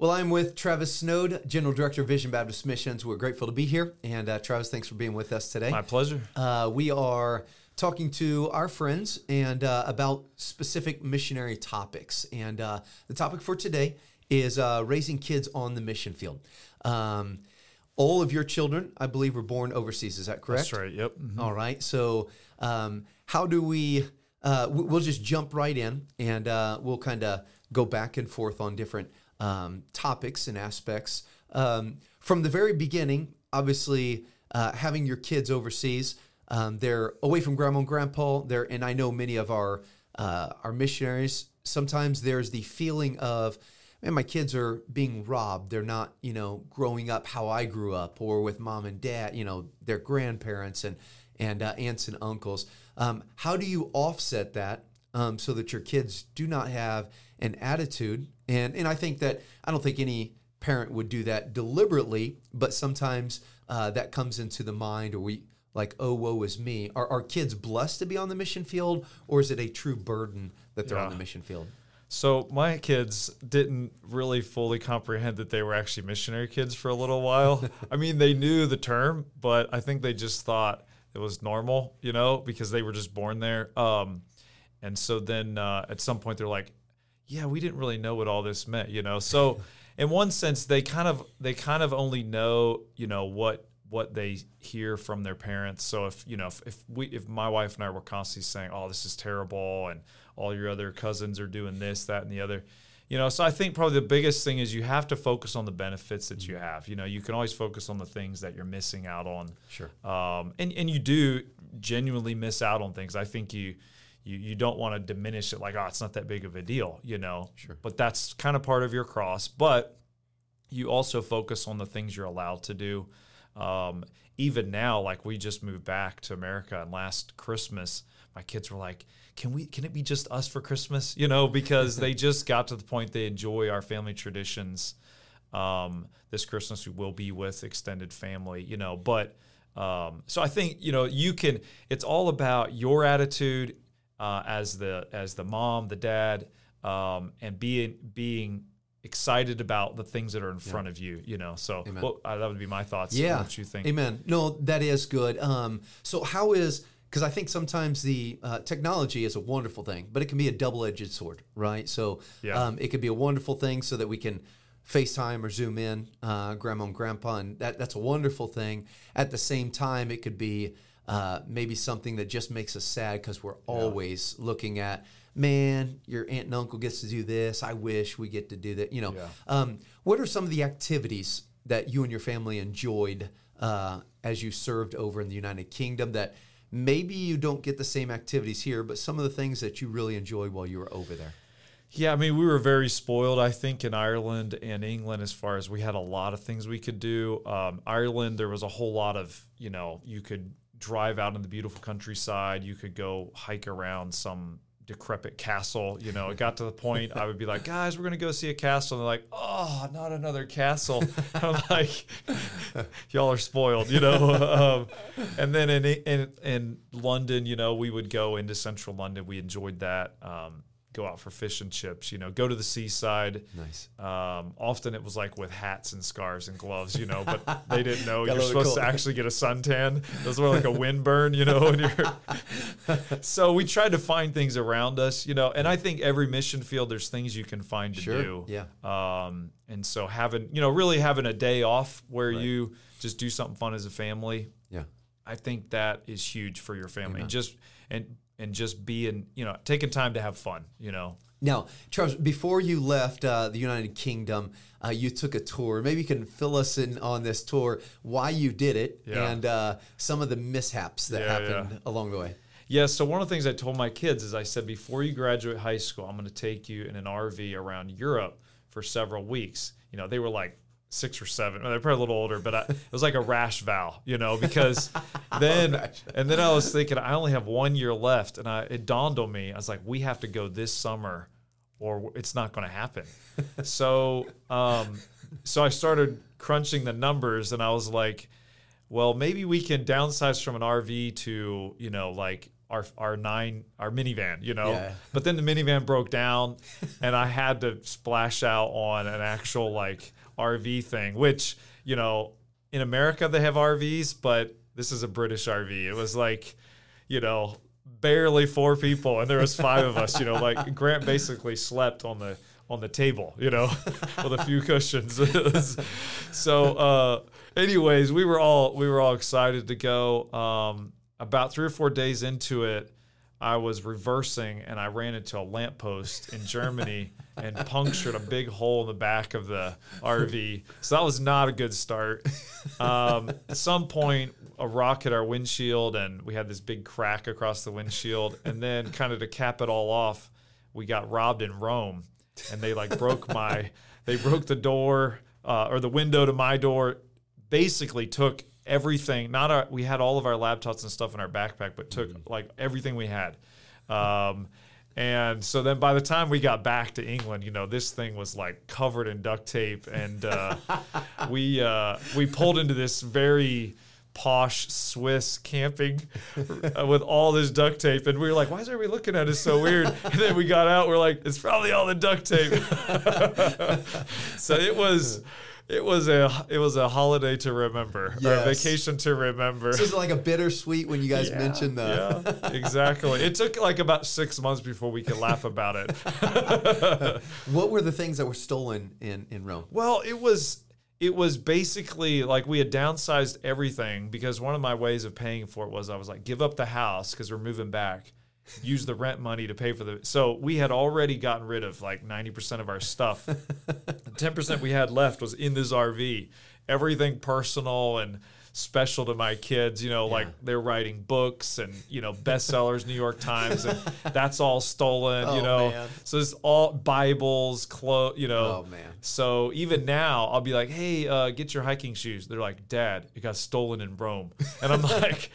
Well, I'm with Travis Snode, General Director of Vision Baptist Missions. We're grateful to be here. And uh, Travis, thanks for being with us today. My pleasure. Uh, we are talking to our friends and uh, about specific missionary topics. And uh, the topic for today is uh, raising kids on the mission field. Um, all of your children, I believe, were born overseas. Is that correct? That's right. Yep. Mm-hmm. All right. So, um, how do we? Uh, we'll just jump right in, and uh, we'll kind of go back and forth on different um, topics and aspects. Um, from the very beginning, obviously, uh, having your kids overseas, um, they're away from grandma and grandpa. There, and I know many of our uh, our missionaries. Sometimes there's the feeling of man, my kids are being robbed. They're not, you know, growing up how I grew up or with mom and dad, you know, their grandparents and, and uh, aunts and uncles. Um, how do you offset that um, so that your kids do not have an attitude? And, and I think that, I don't think any parent would do that deliberately, but sometimes uh, that comes into the mind or we, like, oh, woe is me. Are, are kids blessed to be on the mission field or is it a true burden that they're yeah. on the mission field? So my kids didn't really fully comprehend that they were actually missionary kids for a little while. I mean, they knew the term, but I think they just thought it was normal, you know, because they were just born there. Um, and so then uh, at some point they're like, "Yeah, we didn't really know what all this meant," you know. So in one sense, they kind of they kind of only know, you know, what what they hear from their parents. So if you know if, if we if my wife and I were constantly saying, "Oh, this is terrible," and all your other cousins are doing this, that, and the other. You know, so I think probably the biggest thing is you have to focus on the benefits that you have. You know, you can always focus on the things that you're missing out on. Sure. Um, and and you do genuinely miss out on things. I think you you you don't want to diminish it like oh it's not that big of a deal. You know. Sure. But that's kind of part of your cross. But you also focus on the things you're allowed to do. Um, even now, like we just moved back to America, and last Christmas, my kids were like, can we can it be just us for Christmas? You know, because they just got to the point they enjoy our family traditions. Um, this Christmas we will be with extended family, you know, but um, so I think you know you can. It's all about your attitude uh, as the as the mom, the dad, um, and being being excited about the things that are in yeah. front of you. You know, so well, uh, that would be my thoughts. Yeah, what you think? Amen. No, that is good. Um, so how is because I think sometimes the uh, technology is a wonderful thing, but it can be a double-edged sword, right? So yeah. um, it could be a wonderful thing so that we can FaceTime or Zoom in uh, grandma and grandpa, and that, that's a wonderful thing. At the same time, it could be uh, maybe something that just makes us sad because we're yeah. always looking at, man, your aunt and uncle gets to do this. I wish we get to do that. You know, yeah. um, what are some of the activities that you and your family enjoyed uh, as you served over in the United Kingdom that – maybe you don't get the same activities here, but some of the things that you really enjoyed while you were over there. Yeah, I mean, we were very spoiled, I think, in Ireland and England as far as we had a lot of things we could do. Um, Ireland, there was a whole lot of, you know, you could drive out in the beautiful countryside, you could go hike around some decrepit castle. You know, it got to the point I would be like, guys, we're gonna go see a castle. And they're like, oh, not another castle. I'm like, y'all are spoiled, you know. Um, and then in, in in London, you know, we would go into central London. We enjoyed that. Um, go out for fish and chips, you know, go to the seaside. Nice. Um, often it was like with hats and scarves and gloves, you know, but they didn't know you're supposed cool. to actually get a suntan. Those were like a windburn, you know, so we tried to find things around us, you know, and I think every mission field, there's things you can find to sure. do. Yeah. Um, and so having, you know, really having a day off where right. you just do something fun as a family. Yeah. I think that is huge for your family. Amen. Just, and and just being, you know, taking time to have fun, you know. Now, Charles, before you left uh, the United Kingdom, uh, you took a tour. Maybe you can fill us in on this tour, why you did it, yeah. and uh, some of the mishaps that yeah, happened yeah. along the way. Yeah, so one of the things I told my kids is I said, before you graduate high school, I'm going to take you in an RV around Europe for several weeks. You know, they were like, six or seven. They're probably a little older, but I, it was like a rash vow, you know, because then and then I was thinking I only have one year left, and I it dawned on me I was like, we have to go this summer, or it's not going to happen. so um, so I started crunching the numbers, and I was like, well, maybe we can downsize from an RV to you know like our our nine our minivan, you know. Yeah. But then the minivan broke down, and I had to splash out on an actual like RV thing, which you know in America they have RVs, but this is a British RV. It was like, you know, barely four people, and there was five of us. You know, like Grant basically slept on the on the table, you know, with a few cushions. so, uh, anyways, we were all we were all excited to go. Um, about three or four days into it, I was reversing and I ran into a lamppost in Germany and punctured a big hole in the back of the RV. So that was not a good start. Um, at some point, a rock hit our windshield and we had this big crack across the windshield. And then, kind of to cap it all off, we got robbed in Rome and they like broke my, they broke the door uh, or the window to my door, basically took everything. Not our, we had all of our laptops and stuff in our backpack, but took like everything we had. Um, and so then by the time we got back to England, you know, this thing was like covered in duct tape, and uh, we uh, we pulled into this very posh Swiss camping uh, with all this duct tape, and we were like, "Why is everybody looking at us so weird?" And then we got out, we're like, "It's probably all the duct tape." so it was. It was a it was a holiday to remember, or a vacation to remember. So is like a bittersweet when you guys Yeah, mentioned that. yeah, exactly. It took like about six months before we could laugh about it. what were the things that were stolen in in Rome? well, it was it was basically like we had downsized everything because one of my ways of paying for it was I was like, give up the house because we're moving back. Use the rent money to pay for the. So we had already gotten rid of like ninety percent of our stuff. The ten percent we had left was in this RV. Everything personal and special to my kids. You know, like they're writing books and you know bestsellers, New York Times, and that's all stolen. you Oh, know, man. so it's all Bibles, clothes. You know, Oh, man. so even now, I'll be like, "Hey, uh, get your hiking shoes." They're like, "Dad, it got stolen in Rome," and I'm like,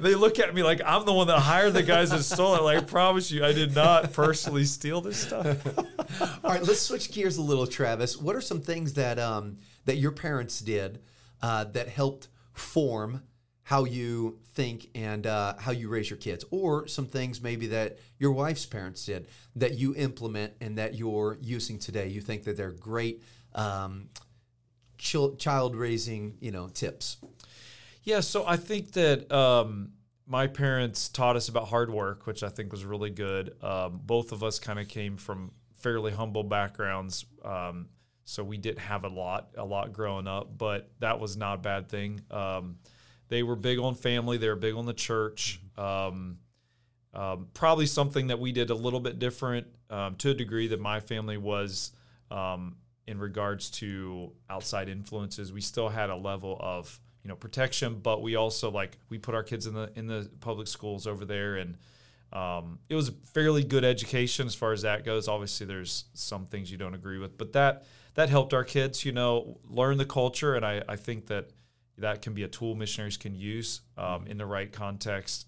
they look at me like I'm the one that hired the guys that stole it. Like, I promise you, I did not personally steal this stuff. All right, let's switch gears a little, Travis. What are some things that um, that your parents did uh, that helped form how you think and uh, how you raise your kids, or some things maybe that your wife's parents did that you implement and that you're using today? You think that they're great um, chil- child raising, you know, tips. Yeah, so I think that um, my parents taught us about hard work, which I think was really good. Um, both of us kind of came from fairly humble backgrounds, um, so we didn't have a lot, a lot growing up, but that was not a bad thing. Um, they were big on family. They were big on the church. Um, um, probably something that we did a little bit different um, to a degree that my family was um, in regards to outside influences. We still had a level of you know protection, but we also like we put our kids in the in the public schools over there, and um, it was a fairly good education as far as that goes. Obviously, there's some things you don't agree with, but that that helped our kids, you know, learn the culture, and I, I think that that can be a tool missionaries can use um, in the right context.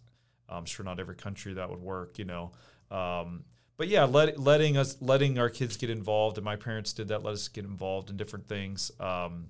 I'm sure not every country that would work, you know. Um, but yeah, let, letting us letting our kids get involved, and my parents did that. Let us get involved in different things. Um,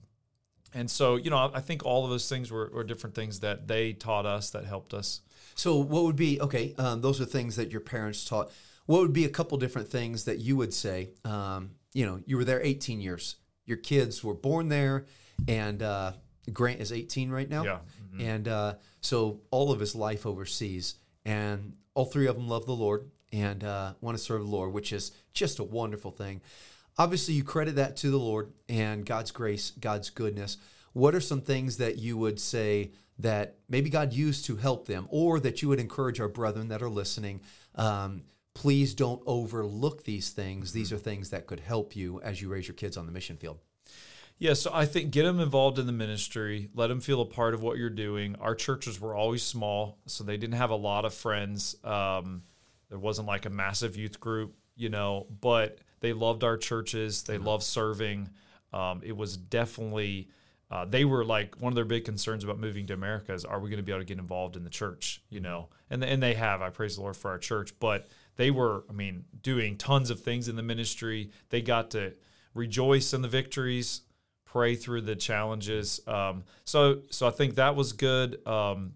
and so, you know, I, think all of those things were, were different things that they taught us that helped us. So, what would be okay? Um, those are things that your parents taught. What would be a couple different things that you would say? Um, you know, you were there 18 years. Your kids were born there, and uh, Grant is 18 right now. Yeah. And uh, so all of his life overseas, and all three of them love the Lord and uh, want to serve the Lord, which is just a wonderful thing. Obviously, you credit that to the Lord and God's grace, God's goodness. What are some things that you would say that maybe God used to help them, or that you would encourage our brethren that are listening? Um, please don't overlook these things. These are things that could help you as you raise your kids on the mission field. Yeah, so I think get them involved in the ministry, let them feel a part of what you're doing. Our churches were always small, so they didn't have a lot of friends. Um, there wasn't like a massive youth group, you know, but they loved our churches. They loved serving. Um, it was definitely, uh, they were like one of their big concerns about moving to America is are we going to be able to get involved in the church, you know? And, and they have. I praise the Lord for our church, but they were, I mean, doing tons of things in the ministry. They got to rejoice in the victories pray through the challenges. Um, so so I think that was good. Um,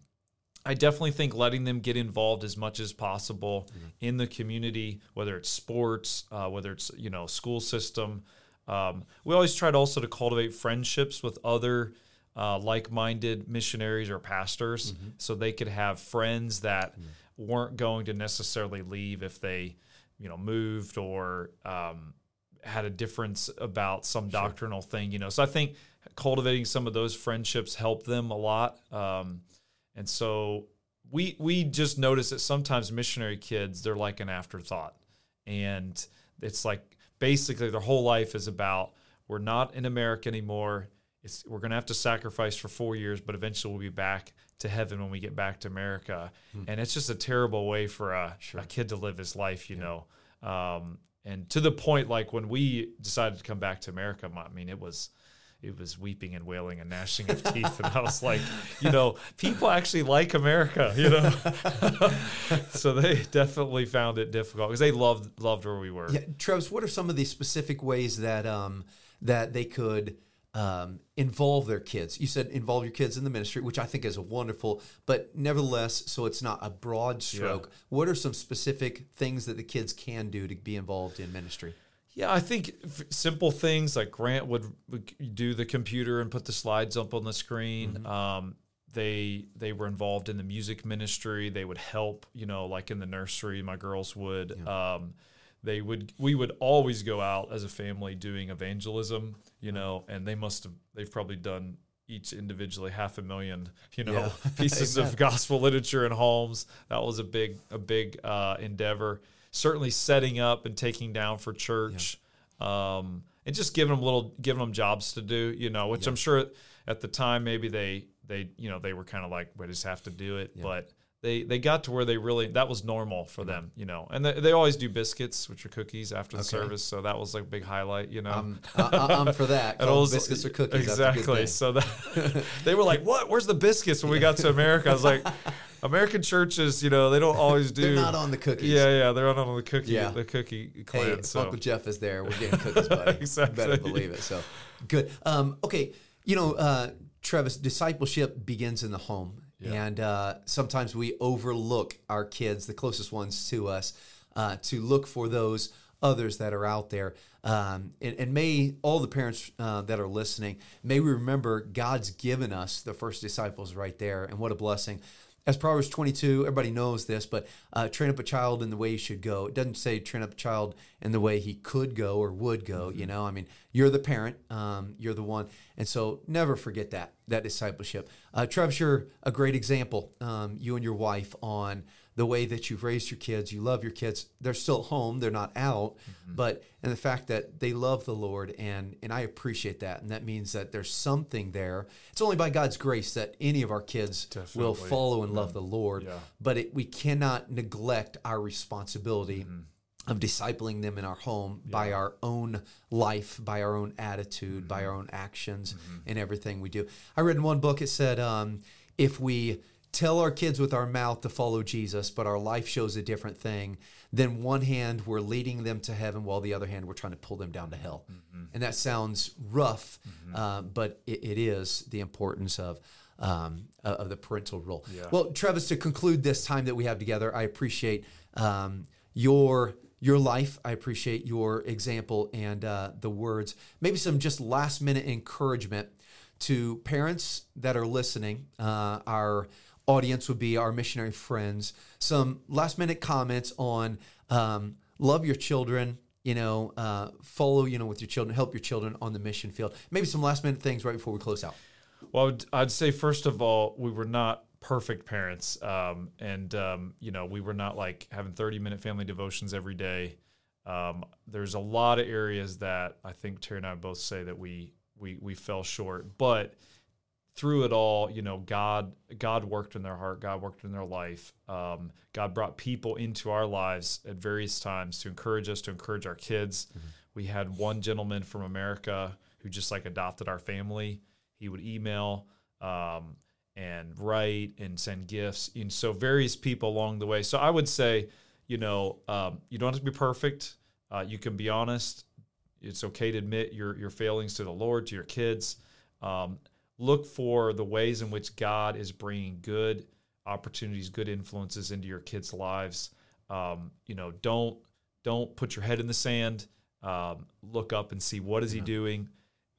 I definitely think letting them get involved as much as possible in the community, whether it's sports, uh, whether it's you know school system. Um, we always tried also to cultivate friendships with other uh, like-minded missionaries or pastors, so they could have friends that weren't going to necessarily leave if they, you know, moved or um, had a difference about some doctrinal thing. You know, so I think cultivating some of those friendships helped them a lot. Um, and so we we just notice that sometimes missionary kids they're like an afterthought, and it's like basically their whole life is about we're not in America anymore. It's we're gonna have to sacrifice for four years, but eventually we'll be back to heaven when we get back to America. And it's just a terrible way for a, a kid to live his life, you know. Um, and to the point, like when we decided to come back to America, I mean, it was it was weeping and wailing and gnashing of teeth. And I was like, you know, people actually like America, you know. so they definitely found it difficult because they loved loved where we were. Yeah, Travis, what are some of the specific ways that um, that they could um, involve their kids? You said involve your kids in the ministry, which I think is a wonderful, but nevertheless, so it's not a broad stroke. What are some specific things that the kids can do to be involved in ministry? Yeah, I think simple things like Grant would, would do the computer and put the slides up on the screen. Um, they they were involved in the music ministry. They would help, you know, like in the nursery. My girls would. Um, they would. We would always go out as a family doing evangelism, you know, and they must have. They've probably done each individually half a million, you know, Yeah. pieces of gospel literature in homes. That was a big a big uh, endeavor. Certainly setting up and taking down for church, um, and just giving them little giving them jobs to do. You know, which I'm sure at the time maybe they they you know they were kind of like we just have to do it, but. They, they got to where they really that was normal for them you know and they, they always do biscuits which are cookies after the Okay. service so that was like a big highlight you know Um, I, I'm for that. and all biscuits or cookies. that's a good Exactly. So that they were like, "What? Where's the biscuits?" When we got to America, I was like, "American churches, you know, they don't always do." They're not on the cookies. Yeah, yeah, they're not on the cookie, Yeah. the cookie Hey, clan. if so Uncle Jeff is there, we're getting cookies, buddy. Exactly. Better believe it. So good. Um, okay, you know, uh, Travis, discipleship begins in the home, and uh, sometimes we overlook our kids, the closest ones to us, uh, to look for those others that are out there. Um, and, and may all the parents uh, that are listening, may we remember God's given us the first disciples right there, and what a blessing. As Proverbs 22, everybody knows this, but uh, train up a child in the way he should go. It doesn't say train up a child in the way he could go or would go. You know, I mean, you're the parent, um, you're the one, and so never forget that that discipleship. Uh, Travis, you're a great example. Um, you and your wife on the way that you've raised your kids. You love your kids. They're still home. They're not out, but and the fact that they love the Lord and and I appreciate that. And that means that there's something there. It's only by God's grace that any of our kids will follow and love the Lord. Yeah. But it, we cannot neglect our responsibility of discipling them in our home by our own life, by our own attitude, by our own actions, and everything we do. I read in one book, it said, um, if we tell our kids with our mouth to follow Jesus, but our life shows a different thing, then one hand we're leading them to heaven, while the other hand we're trying to pull them down to hell. And that sounds rough, uh, but it, it is the importance of um, of of the parental role. Yeah. Well, Travis, to conclude this time that we have together, I appreciate um, your your life. I appreciate your example and uh, the words. Maybe some just last minute encouragement to parents that are listening. Uh, our audience would be our missionary friends. Some last minute comments on um, love your children. You know, uh, follow. You know, with your children, help your children on the mission field. Maybe some last minute things right before we close out. Well, I'd, I'd say first of all, we were not perfect parents, um, and um, you know, we were not like having thirty-minute family devotions every day. Um, there's a lot of areas that I think Terry and I both say that we we we fell short, but through it all, you know, God God worked in their heart, God worked in their life. Um, God brought people into our lives at various times to encourage us, to encourage our kids. We had one gentleman from America who just like adopted our family. He would email um, and write and send gifts, and so various people along the way. So I would say, you know, um, you don't have to be perfect. Uh, you can be honest. It's okay to admit your your failings to the Lord, to your kids. Um, look for the ways in which God is bringing good opportunities, good influences into your kids' lives. Um, you know, don't don't put your head in the sand. Um, look up and see what is he doing,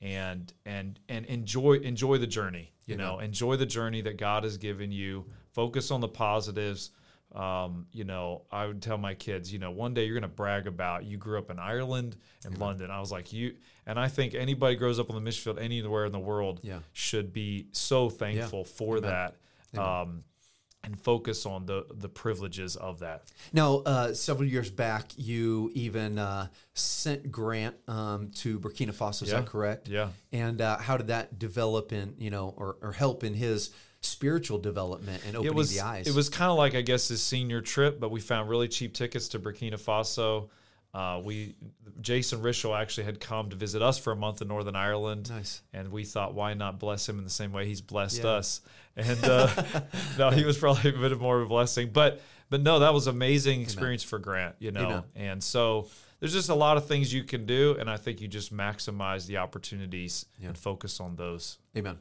and and and enjoy enjoy the journey. You know, enjoy the journey that God has given you. Focus on the positives. Um, you know, I would tell my kids, you know, one day you're going to brag about you grew up in Ireland and London. I was like, you, and I think anybody grows up on the mission field anywhere in the world Yeah. should be so thankful for that. Um, and focus on the the privileges of that. Now, uh, several years back, you even uh, sent Grant um, to Burkina Faso. Is Yeah. that correct? Yeah. And uh, how did that develop in you know or, or help in his spiritual development and opening it was the eyes? it was kind of like I guess his senior trip, but we found really cheap tickets to Burkina Faso. Uh, we Jason Rischel actually had come to visit us for a month in Northern Ireland, Nice. and we thought, why not bless him in the same way he's blessed Yeah. us? And uh, no, he was probably a bit more of a blessing, but but no, that was amazing experience for Grant, you know. Amen. And so there's just a lot of things you can do, and I think you just maximize the opportunities and focus on those. Amen.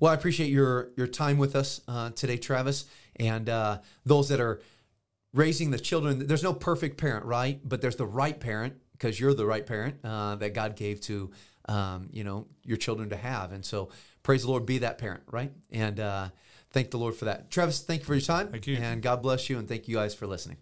Well, I appreciate your your time with us uh, today, Travis, and uh, those that are raising the children. There's no perfect parent, right? But there's the right parent because you're the right parent uh, that God gave to um, you know your children to have, and so praise the Lord, be that parent, right? And uh, thank the Lord for that. Travis, thank you for your time, Thank you. and God bless you, and thank you guys for listening.